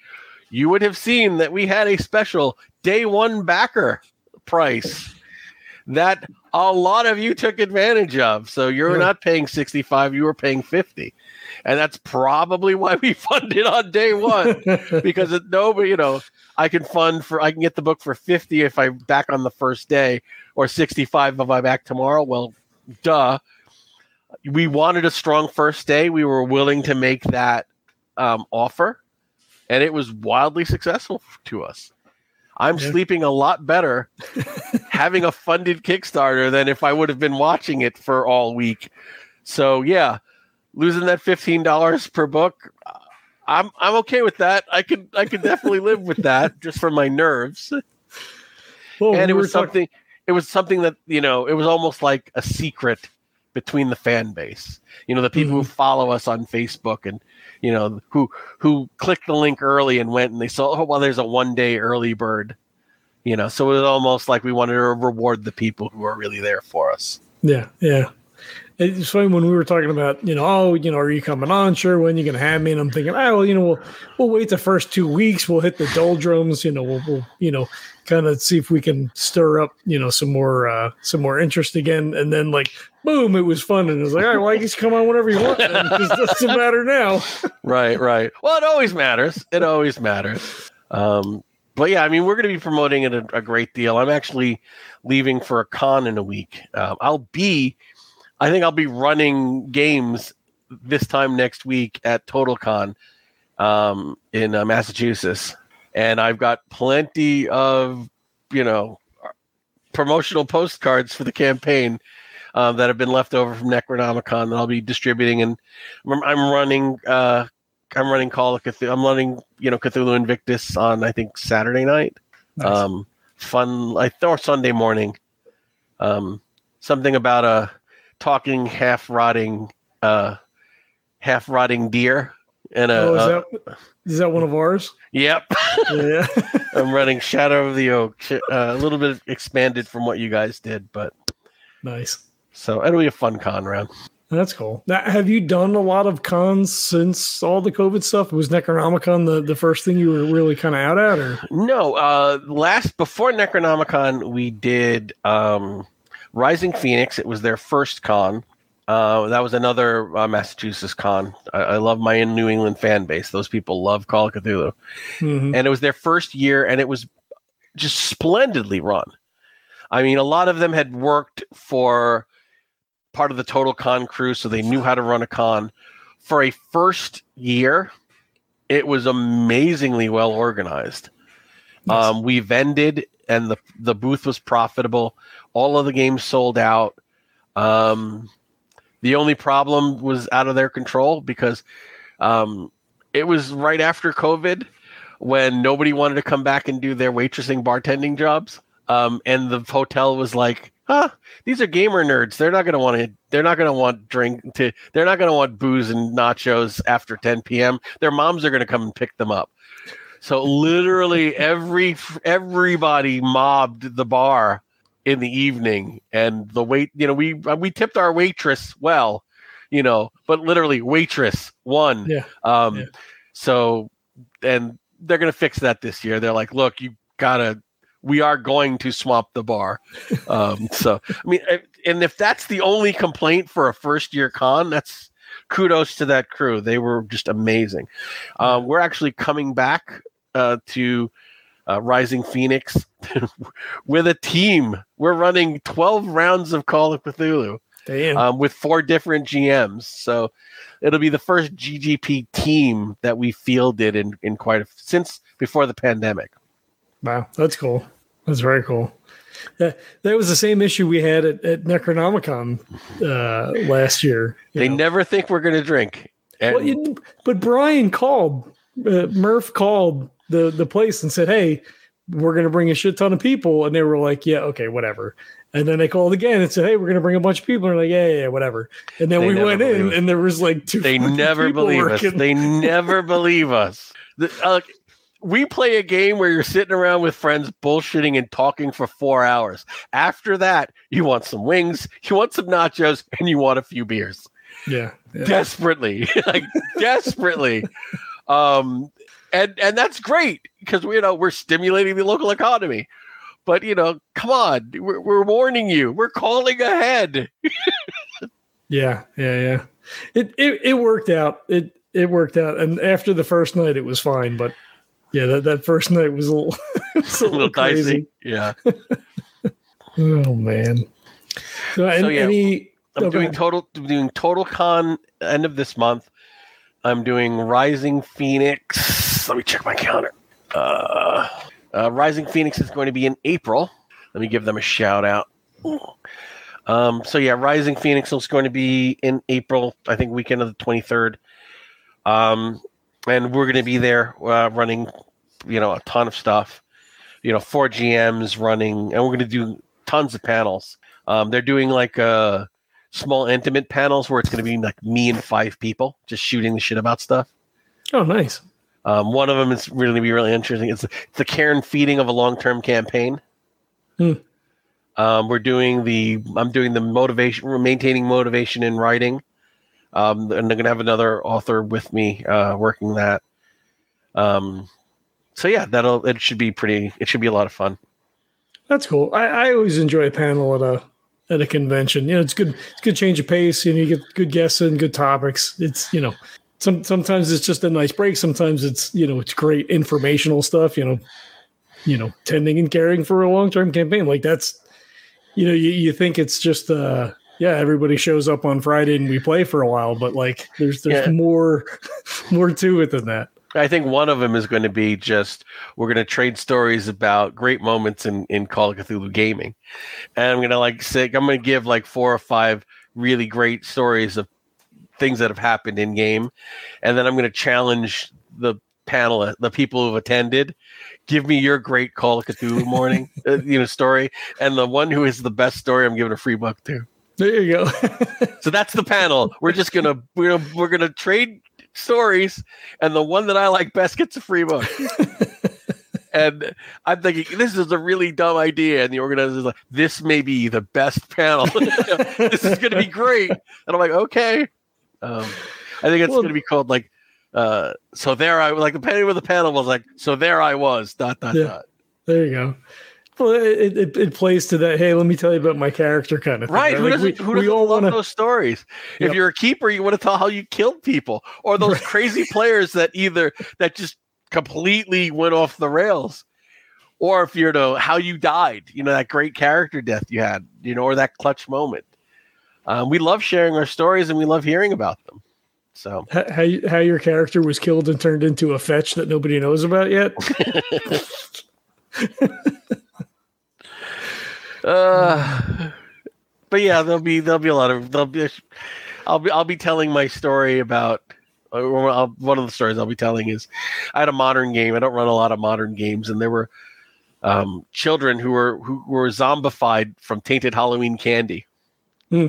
you would have seen that we had a special day one backer price that a lot of you took advantage of. So you're Yeah. not paying 65, you were paying 50. And that's probably why we funded on day one because it, nobody, you know, I can fund for, I can get the book for 50 if I'm back on the first day or 65 if I'm back tomorrow. Well, duh. We wanted a strong first day. We were willing to make that um, offer, and it was wildly successful to us. I'm Yeah. sleeping a lot better having a funded Kickstarter than if I would have been watching it for all week. So yeah, losing that fifteen dollars per book, uh, I'm I'm okay with that. I could I could definitely live with that just for my nerves. well, and we it was talking- something. It was something that you know. It was almost like a secret between the fan base. You know, the people who Mhm. follow us on Facebook and you know who who clicked the link early and went and they saw oh well there's a one day early bird. You know, so it was almost like we wanted to reward the people who are really there for us. Yeah, yeah. It's funny when we were talking about, you know, oh, you know, are you coming on? Sure, when you gonna have me? And I'm thinking, oh, well, you know, we'll we'll wait the first two weeks. We'll hit the doldrums. You know, we'll, we'll you know, kind of see if we can stir up, you know, some more uh some more interest again. And then like, boom, it was fun. And it was like, all right, well, I guess come on whenever you want. It doesn't matter now. right, right. Well, it always matters. It always matters. Um, but yeah, I mean, we're going to be promoting it a, a great deal. I'm actually leaving for a con in a week. Um, I'll be, I think I'll be running games this time next week at TotalCon um, in uh, Massachusetts, and I've got plenty of, you know, promotional postcards for the campaign um, that have been left over from Necronomicon that I'll be distributing, and I'm, I'm running. Uh, I'm running Call of Cthulhu. I'm running, you know, Cthulhu Invictus on I think Saturday night. Nice. Um, fun, I or Sunday morning. Um, something about a talking half rotting, uh, half rotting deer, and a, oh, is uh, that is that one of ours? yep. Yeah. I'm running Shadow of the Oak, uh, a little bit expanded from what you guys did, but nice. so it'll be a fun con round. That's cool. Now, have you done a lot of cons since all the COVID stuff? Was Necronomicon the, the first thing you were really kind of out at, or No, uh, last before Necronomicon, we did um, Rising Phoenix. It was their first con. Uh, that was another uh, Massachusetts con. I, I love my New England fan base. Those people love Call of Cthulhu, Mhm. and it was their first year, and it was just splendidly run. I mean, a lot of them had worked for part of the Total Con crew, so they knew how to run a con. For a first year, it was amazingly well organized. Nice. Um, we vended, and the the booth was profitable. All of the games sold out. Um, the only problem was out of their control because um, it was right after COVID when nobody wanted to come back and do their waitressing, bartending jobs. Um, and the hotel was like, "Huh, these are gamer nerds. They're not to want to. They're not to want drink to. They're not going to want booze and nachos after 10 p.m. Their moms are going to come and pick them up." So literally every everybody mobbed the bar in the evening, and the wait. You know, we we tipped our waitress well, you know, but literally waitress one. Yeah. Um, Yeah. so and they're gonna fix that this year. They're like, look, you gotta. We are going to swamp the bar. Um, so I mean, and if that's the only complaint for a first year con, that's kudos to that crew. They were just amazing. Um, we're actually coming back uh, to uh, Rising Phoenix with a team. We're running 12 rounds of Call of Cthulhu um, with four different GMs. So it'll be the first GGP team that we fielded in, in quite a since before the pandemic. wow, that's cool. That's very cool. That that was the same issue we had at, at Necronomicon uh, last year. They know. never think we're going to drink. And Well, you- but Brian called, uh, Murph called the the place and said, "Hey, we're going to bring a shit ton of people," and they were like, "Yeah, okay, whatever." And then they called again and said, "Hey, we're going to bring a bunch of people." And they're like, "Yeah, yeah, yeah, whatever." And then They we went in, us. and there was like two. they never believe us. They never believe us. The, uh, we play a game where you're sitting around with friends bullshitting and talking for four hours. After that, you want some wings, you want some nachos, and you want a few beers. yeah, yeah. desperately like desperately um and and that's great because we you know we're stimulating the local economy but you know come on we're, we're warning you we're calling ahead Yeah, yeah, yeah. It it it worked out. It it worked out. And after the first night, it was fine. But yeah, that, that first night was a little, was a a little, little crazy. dicey yeah Oh man. So, and, So, yeah, any i'm Oh, doing total doing total con end of this month i'm doing rising phoenix let me check my calendar uh, uh rising phoenix is going to be in april let me give them a shout out Um, so yeah, Rising Phoenix is going to be in April, I think weekend of the 23rd. Um, and we're going to be there uh, running, you know, a ton of stuff. You know, four GMs running, and we're going to do tons of panels. Um, they're doing like a small intimate panels where it's going to be like me and five people just shooting the shit about stuff. Oh, nice. Um, one of them is really going to be really interesting. It's the care and feeding of a long term campaign. Hmm. Um, we're doing the I'm doing the motivation, we're maintaining motivation in writing. Um, and they're going to have another author with me uh, working that. Um, so yeah, that'll it should be pretty. It should be a lot of fun. That's cool. I, I always enjoy a panel at a at a convention. You know, it's good. It's good change of pace. You know, you get good guests and good topics. It's you know, some sometimes it's just a nice break. Sometimes it's you know, it's great informational stuff. You know, you know, tending and caring for a long term campaign like that's. You know, you, you think it's just uh yeah, everybody shows up on Friday and we play for a while, but like there's there's Yeah. more more to it than that. I think one of them is going to be just we're going to trade stories about great moments in in Call of Cthulhu gaming, and I'm going to like say I'm going to give like four or five really great stories of things that have happened in game, and then I'm going to challenge the panel, the people who've attended. Give me your great Call of Cthulhu morning, uh, you know, story, and the one who is the best story, I'm giving a free book to. There you go. So that's the panel. We're just gonna we're gonna, we're gonna trade stories, and the one that I like best gets a free book. and I'm thinking this is a really dumb idea, and the organizer's like, "This may be the best panel. this is gonna be great." And I'm like, "Okay." Um, I think it's Well- gonna be called like. Uh, so there I like the penny with the panel was like so there I was dot dot Yeah. dot There you go. Well, it, it, it plays to that. Hey, let me tell you about my character kind of thing. Right. Who Like, doesn't, we, who we doesn't all love want to. those stories? Yep. If you're a keeper, you want to tell how you killed people or those Right. crazy players that either that just completely went off the rails. Or if you're to how you died, you know, that great character death you had, you know, or that clutch moment. Um, we love sharing our stories and we love hearing about them. So How you- how your character was killed and turned into a fetch that nobody knows about yet? Uh, but yeah, there'll be there'll be a lot of there'll be. I'll be I'll be telling my story about. or I'll- One of the stories I'll be telling is, I had a modern game. I don't run a lot of modern games, and there were um, children who were who were zombified from tainted Halloween candy. Hmm.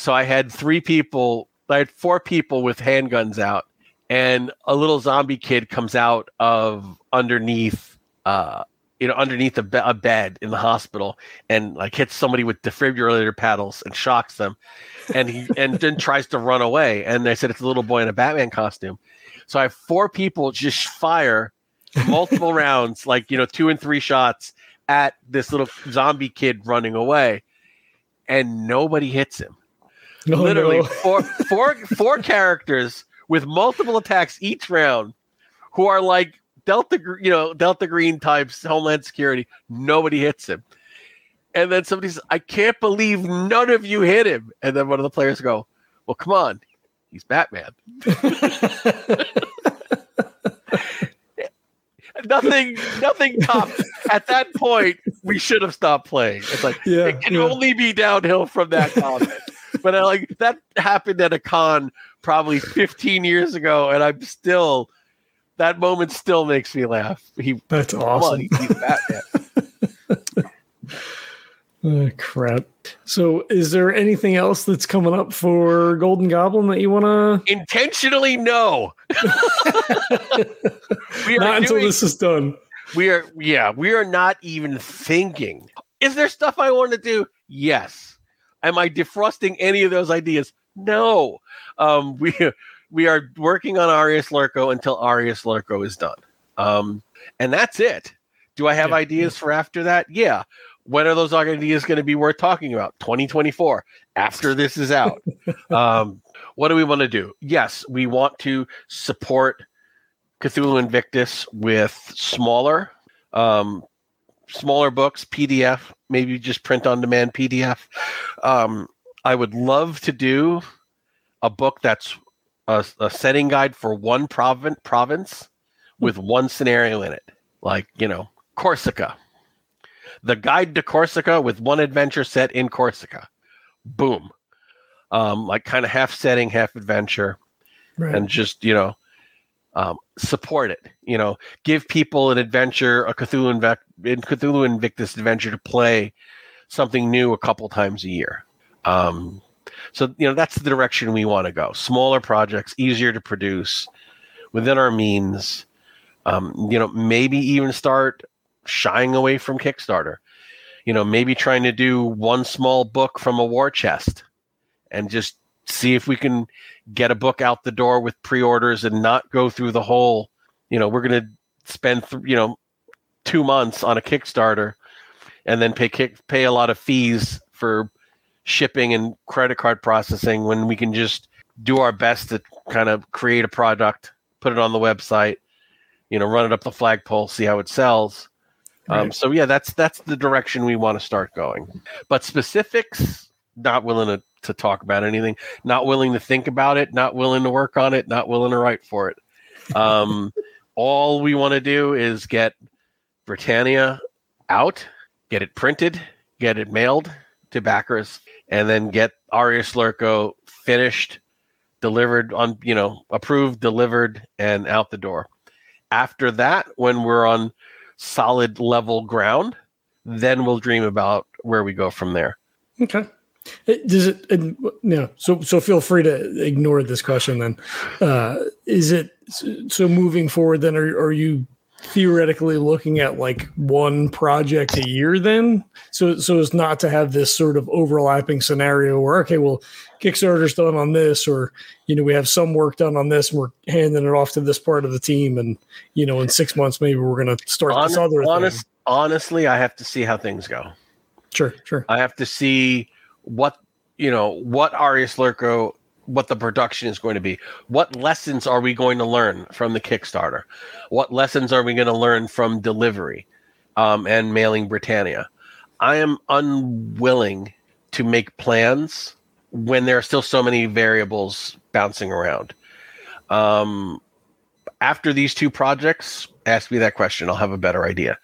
So I had three people. I had four people with handguns out, and a little zombie kid comes out of underneath. Uh, you know, underneath a, be- a bed in the hospital, and like hits somebody with defibrillator paddles and shocks them, and he and then tries to run away. And they said it's a little boy in a Batman costume. So I have four people just fire multiple rounds, like you know, two and three shots at this little zombie kid running away, and nobody hits him. Oh, Literally no. four four four characters with multiple attacks each round, who are like Delta, you know, Delta Green types, Homeland Security. Nobody hits him. And then somebody says, I can't believe none of you hit him. And then one of the players go, Well, come on. He's Batman. nothing, nothing topped. At that point, we should have stopped playing. It's like Yeah, it can yeah. only be downhill from that comment. But I, like that happened at a con probably 15 years ago, and I'm still that moment still makes me laugh. He That's awesome. Oh, crap. So, is there anything else that's coming up for Golden Goblin that you want to? Intentionally, no. we are Not until this is done. we are yeah we are not even thinking is there stuff i want to do yes am i defrosting any of those ideas? No. Um we we are working on arrius lurco until arrius lurco is done. Um and that's it. Do i have Yeah. ideas for after that? Yeah. When are those ideas going to be worth talking about? 2024 after this is out. Um what do we want to do? Yes we want to support Cthulhu Invictus with smaller, um, smaller books, PDF, maybe just print on demand PDF. Um, I would love to do a book that's a, a setting guide for one province province with one scenario in it, like you know Corsica. The guide to Corsica with one adventure set in Corsica. Boom. Um, like kind of half setting, half adventure Right. and just you know um, support it you know give people an adventure a cthulhu Inve- in cthulhu invictus adventure to play something new a couple times a year um, So you know that's the direction we want to go. Smaller projects, easier to produce, within our means. Um, you know, maybe even start shying away from Kickstarter. You know, maybe trying to do one small book from a war chest and just see if we can get a book out the door with pre-orders and not go through the whole, you know, we're going to spend, th- you know, 2 months on a Kickstarter and then pay kick, pay a lot of fees for shipping and credit card processing when we can just do our best to kind of create a product, put it on the website, you know, run it up the flagpole, see how it sells. Um, right. Um, so yeah, that's that's the direction we want to start going. But specifics, not willing to, to talk about anything, not willing to think about it, not willing to work on it, not willing to write for it. Um, all we want to do is get Britannia out, get it printed, get it mailed to backers, and then get Arrius Lurco finished, delivered on, you know, approved, delivered, and out the door. After that, when we're on solid level ground, then we'll dream about where we go from there. Okay. Does it? And, yeah. So so feel free to ignore this question. Then, uh, is it so moving forward? Then, are are you theoretically looking at like one project a year then so so as not to have this sort of overlapping scenario where okay well kickstarter's done on this or you know we have some work done on this and we're handing it off to this part of the team and you know in six months maybe we're going to start honest, this other honest, thing. honestly i have to see how things go sure sure i have to see what you know what arrius lurco what the production is going to be. What lessons are we going to learn from the Kickstarter? What lessons are we going to learn from delivery um, and mailing Britannia? I am unwilling to make plans when there are still so many variables bouncing around. Um, after these two projects, ask me that question. I'll have a better idea.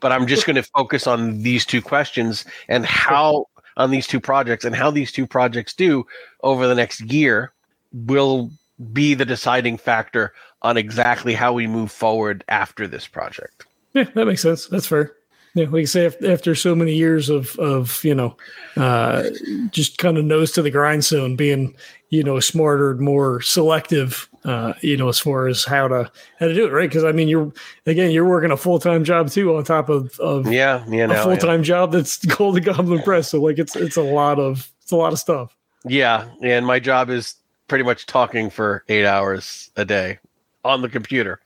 But I'm just going to focus on these two questions and how on these two projects and how these two projects do over the next year will be the deciding factor on exactly how we move forward after this project. Yeah, that makes sense. That's fair. Yeah, like I say, after so many years of of you know, uh, just kind of nose to the grindstone, being you know smarter, more selective, uh, you know, as far as how to how to do it, right? Because I mean, you're again, you're working a full time job too on top of of yeah, yeah, a full time yeah. job that's Golden Goblin Press. So like, it's it's a lot of it's a lot of stuff. Yeah, and my job is pretty much talking for eight hours a day on the computer.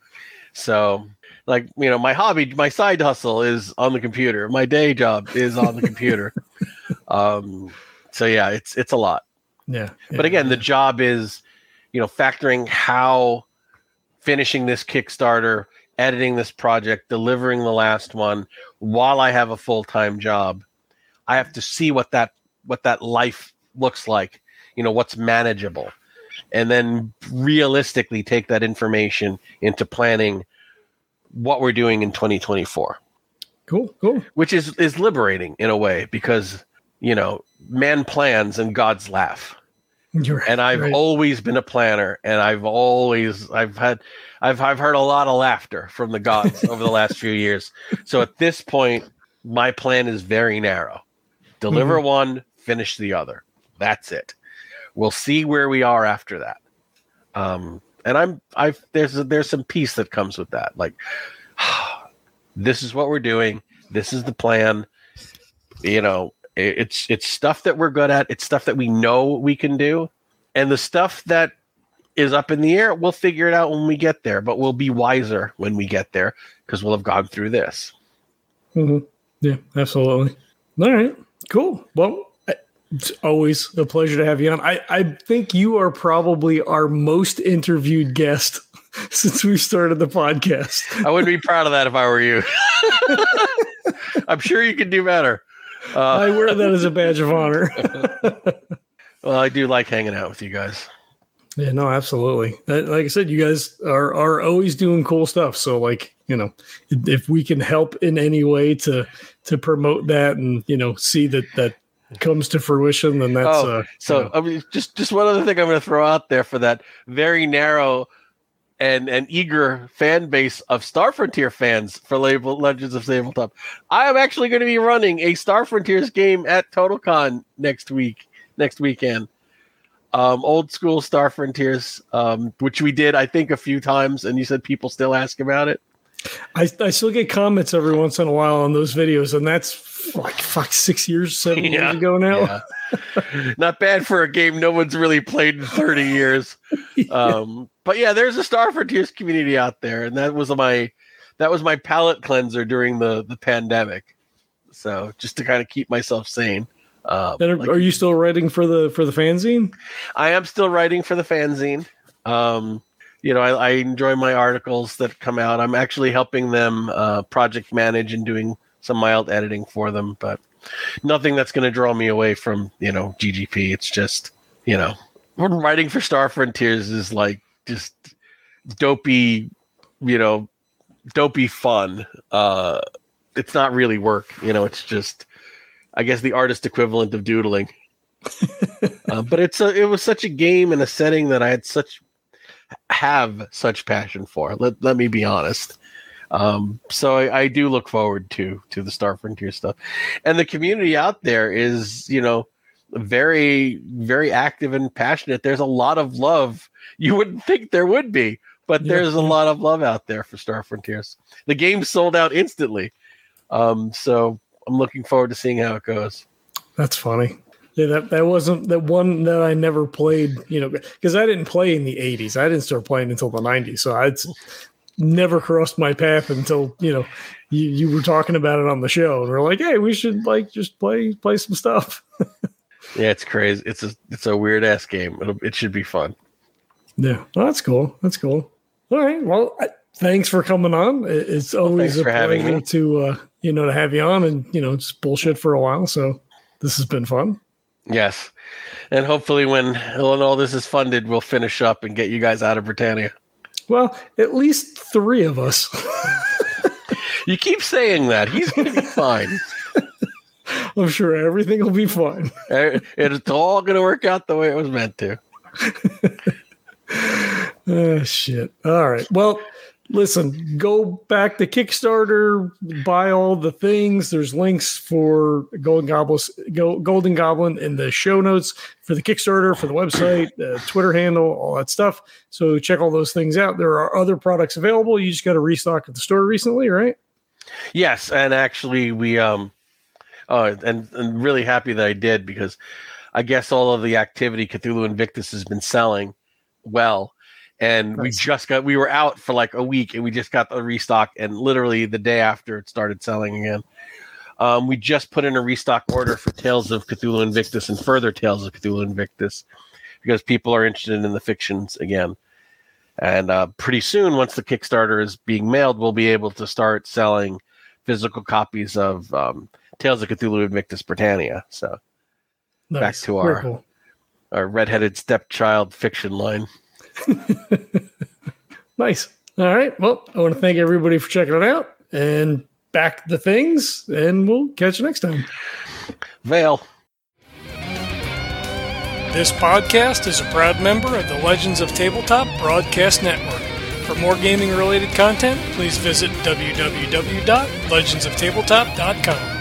So like you know my hobby my side hustle is on the computer my day job is on the computer um so yeah it's it's a lot yeah, yeah but again yeah. the job is you know factoring how finishing this kickstarter editing this project delivering the last one while i have a full-time job i have to see what that what that life looks like you know what's manageable and then realistically take that information into planning what we're doing in 2024. Cool, cool. Which is is liberating in a way because you know man plans and gods laugh. Right, and I've right. always been a planner, and I've always I've had I've I've heard a lot of laughter from the gods over the last few years. So at this point, my plan is very narrow: deliver mm-hmm. one, finish the other. That's it. We'll see where we are after that. Um, and I'm I've there's there's some peace that comes with that. Like this is what we're doing. This is the plan. You know, it's it's stuff that we're good at. It's stuff that we know we can do, and the stuff that is up in the air, we'll figure it out when we get there. But we'll be wiser when we get there because we'll have gone through this. Mm-hmm. Yeah, absolutely. All right, cool. Well, it's always a pleasure to have you on. I, I think you are probably our most interviewed guest since we started the podcast. I would be proud of that if I were you. I'm sure you could do better. Uh, I wear that as a badge of honor. well, I do like hanging out with you guys. Yeah, no, absolutely. Like I said, you guys are are always doing cool stuff. So, like, you know, if we can help in any way to to promote that and you know see that that comes to fruition, then that's oh, uh, so. You know. I mean, just just one other thing I'm going to throw out there for that very narrow and an eager fan base of Star Frontier fans for Label Legends of Tabletop. I am actually going to be running a Star Frontiers game at TotalCon next week, next weekend. um, old school Star Frontiers, um, which we did, I think, a few times, and you said people still ask about it. I, I still get comments every once in a while on those videos, and that's like fuck six years, seven yeah. years ago now. Yeah. Not bad for a game no one's really played in 30 years. Um, but yeah, there's a Star Frontiers community out there, and that was my that was my palate cleanser during the the pandemic. So just to kind of keep myself sane. Uh, are, like, are, you still writing for the for the fanzine? I am still writing for the fanzine. Um, you know, I, I, enjoy my articles that come out. I'm actually helping them uh, project manage and doing some mild editing for them, but nothing that's going to draw me away from you know GGP. It's just you know, writing for Star Frontiers is like just dopey, you know, dopey fun. Uh, it's not really work. You know, it's just I guess the artist equivalent of doodling. uh, but it's a, it was such a game and a setting that I had such have such passion for. Let let me be honest. Um, so I, I, do look forward to to the Star Frontier stuff, and the community out there is you know very very active and passionate. There's a lot of love. You wouldn't think there would be, but there's yeah. a lot of love out there for Star Frontiers. The game sold out instantly, um, so I'm looking forward to seeing how it goes. That's funny. Yeah, that, that wasn't that one that I never played, you know, because I didn't play in the 80s. I didn't start playing until the 90s. So I'd never crossed my path until, you know, you, you were talking about it on the show. And we're like, hey, we should like just play play some stuff. yeah, it's crazy. It's a it's a weird ass game. It'll, it should be fun. Yeah, well, that's cool. That's cool. All right. Well, I, thanks for coming on. It's always well, a pleasure to uh, you know to have you on and you know just bullshit for a while. So this has been fun. Yes, and hopefully when when all this is funded, we'll finish up and get you guys out of Britannia. Well, at least three of us. you keep saying that. He's going to be fine. I'm sure everything will be fine. It's all going to work out the way it was meant to. oh, shit. All right. Well, listen, go back to Kickstarter, buy all the things. There's links for Golden Goblin, Golden Goblin in the show notes for the Kickstarter, for the website, uh, Twitter handle, all that stuff. So check all those things out. There are other products available. You just got to restock at the store recently, right? Yes, and actually we um, uh, and and really happy that I did because I guess all of the activity Cthulhu Invictus has been selling well and nice. we just got we were out for like a week and we just got the restock and literally the day after it started selling again um, we just put in a restock order for tales of cthulhu invictus and further tales of cthulhu invictus because people are interested in the fictions again and uh, pretty soon once the kickstarter is being mailed we'll be able to start selling physical copies of um, tales of cthulhu invictus britannia so nice. back to our cool. Our redheaded stepchild fiction line nice. All right. Well, I want to thank everybody for checking it out and back the things, and we'll catch you next time. Vale. This podcast is a proud member of the Legends of Tabletop Broadcast Network. For more gaming related content, please visit www.legendsoftabletop.com.